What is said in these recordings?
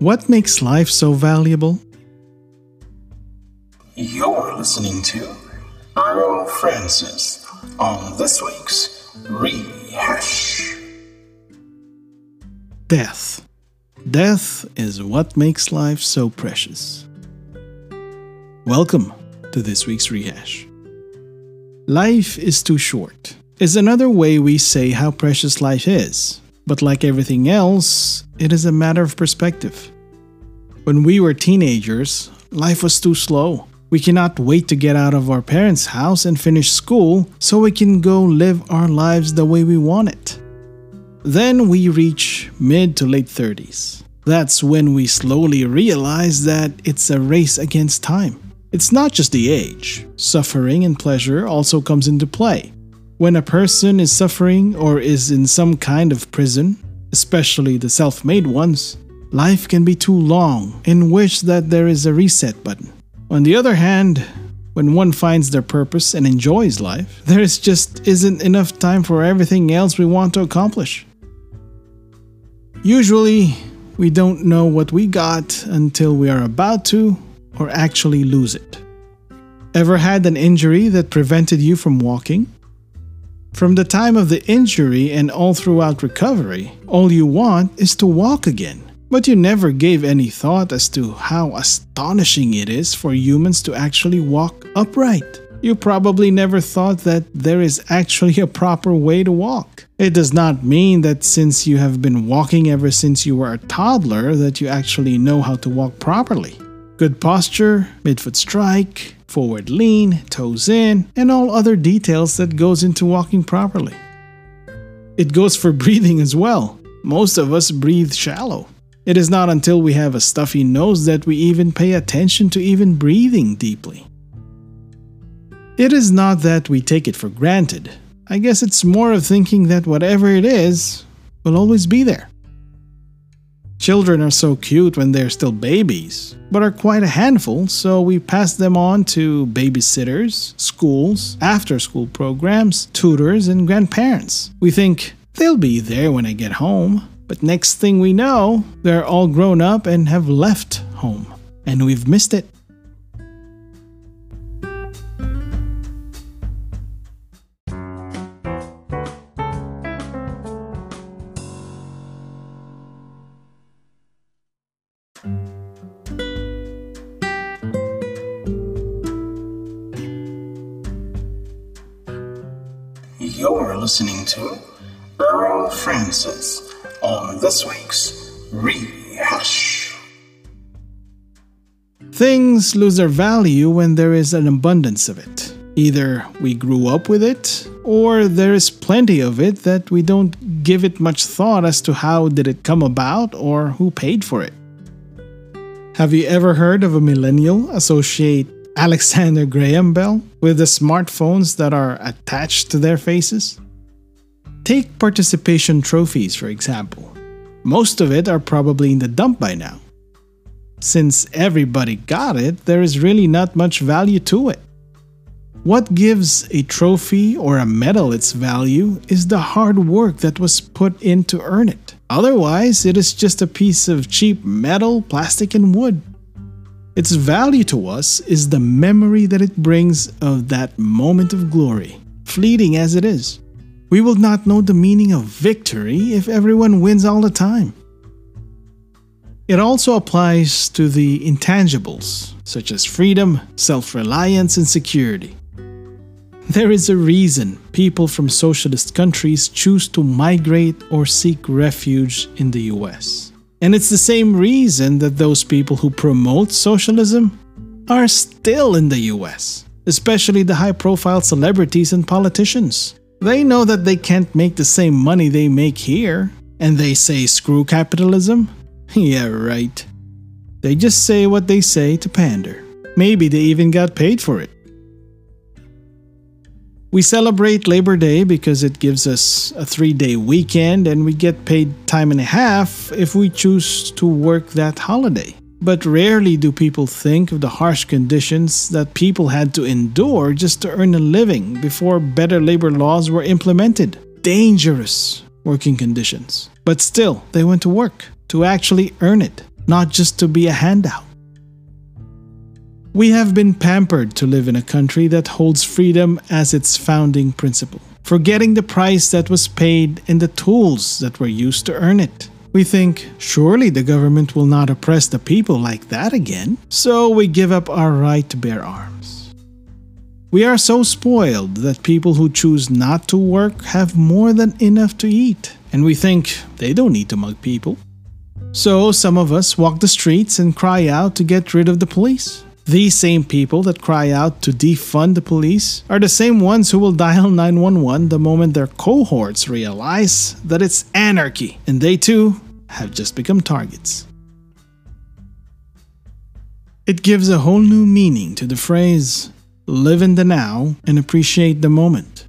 What makes life so valuable? You're listening to Earl Francis on this week's Rehash. Death. Death is what makes life so precious. Welcome to this week's Rehash. Life is too short is another way we say how precious life is. But like everything else, it is a matter of perspective. When we were teenagers, life was too slow. We cannot wait to get out of our parents' house and finish school so we can go live our lives the way we want it. Then we reach mid to late 30s. That's when we slowly realize that it's a race against time. It's not just the age, suffering and pleasure also comes into play. When a person is suffering or is in some kind of prison, especially the self made ones, life can be too long and wish that there is a reset button. On the other hand, when one finds their purpose and enjoys life, there is just isn't enough time for everything else we want to accomplish. Usually, we don't know what we got until we are about to or actually lose it. Ever had an injury that prevented you from walking? From the time of the injury and all throughout recovery, all you want is to walk again. But you never gave any thought as to how astonishing it is for humans to actually walk upright. You probably never thought that there is actually a proper way to walk. It does not mean that since you have been walking ever since you were a toddler that you actually know how to walk properly. Good posture, midfoot strike, forward lean, toes in, and all other details that goes into walking properly. It goes for breathing as well. Most of us breathe shallow. It is not until we have a stuffy nose that we even pay attention to even breathing deeply. It is not that we take it for granted. I guess it's more of thinking that whatever it is will always be there. Children are so cute when they're still babies, but are quite a handful, so we pass them on to babysitters, schools, after school programs, tutors, and grandparents. We think, they'll be there when I get home, but next thing we know, they're all grown up and have left home, and we've missed it. You're listening to Earl Francis on this week's Rehash. Things lose their value when there is an abundance of it. Either we grew up with it, or there is plenty of it that we don't give it much thought as to how did it come about or who paid for it. Have you ever heard of a millennial associate Alexander Graham Bell with the smartphones that are attached to their faces? Take participation trophies, for example. Most of it are probably in the dump by now. Since everybody got it, there is really not much value to it. What gives a trophy or a medal its value is the hard work that was put in to earn it. Otherwise, it is just a piece of cheap metal, plastic, and wood. Its value to us is the memory that it brings of that moment of glory, fleeting as it is. We will not know the meaning of victory if everyone wins all the time. It also applies to the intangibles, such as freedom, self reliance, and security. There is a reason people from socialist countries choose to migrate or seek refuge in the US. And it's the same reason that those people who promote socialism are still in the US, especially the high profile celebrities and politicians. They know that they can't make the same money they make here, and they say screw capitalism? yeah, right. They just say what they say to pander. Maybe they even got paid for it. We celebrate Labor Day because it gives us a three day weekend and we get paid time and a half if we choose to work that holiday. But rarely do people think of the harsh conditions that people had to endure just to earn a living before better labor laws were implemented. Dangerous working conditions. But still, they went to work to actually earn it. not just to be a handout. We have been pampered to live in a country that holds freedom as its founding principle, forgetting the price that was paid and the tools that were used to earn it. We think, surely the government will not oppress the people like that again, so we give up our right to bear arms. We are so spoiled that people who choose not to work have more than enough to eat, and we think they don't need to mug people. So some of us walk the streets and cry out to get rid of the police. These same people that cry out to defund the police are the same ones who will dial 911 the moment their cohorts realize that it's anarchy and they too have just become targets. It gives a whole new meaning to the phrase live in the now and appreciate the moment.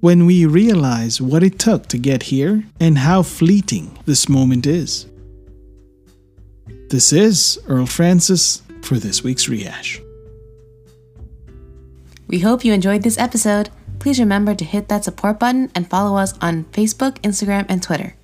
When we realize what it took to get here and how fleeting this moment is. This is Earl Francis for this week's rehash. We hope you enjoyed this episode. Please remember to hit that support button and follow us on Facebook, Instagram, and Twitter.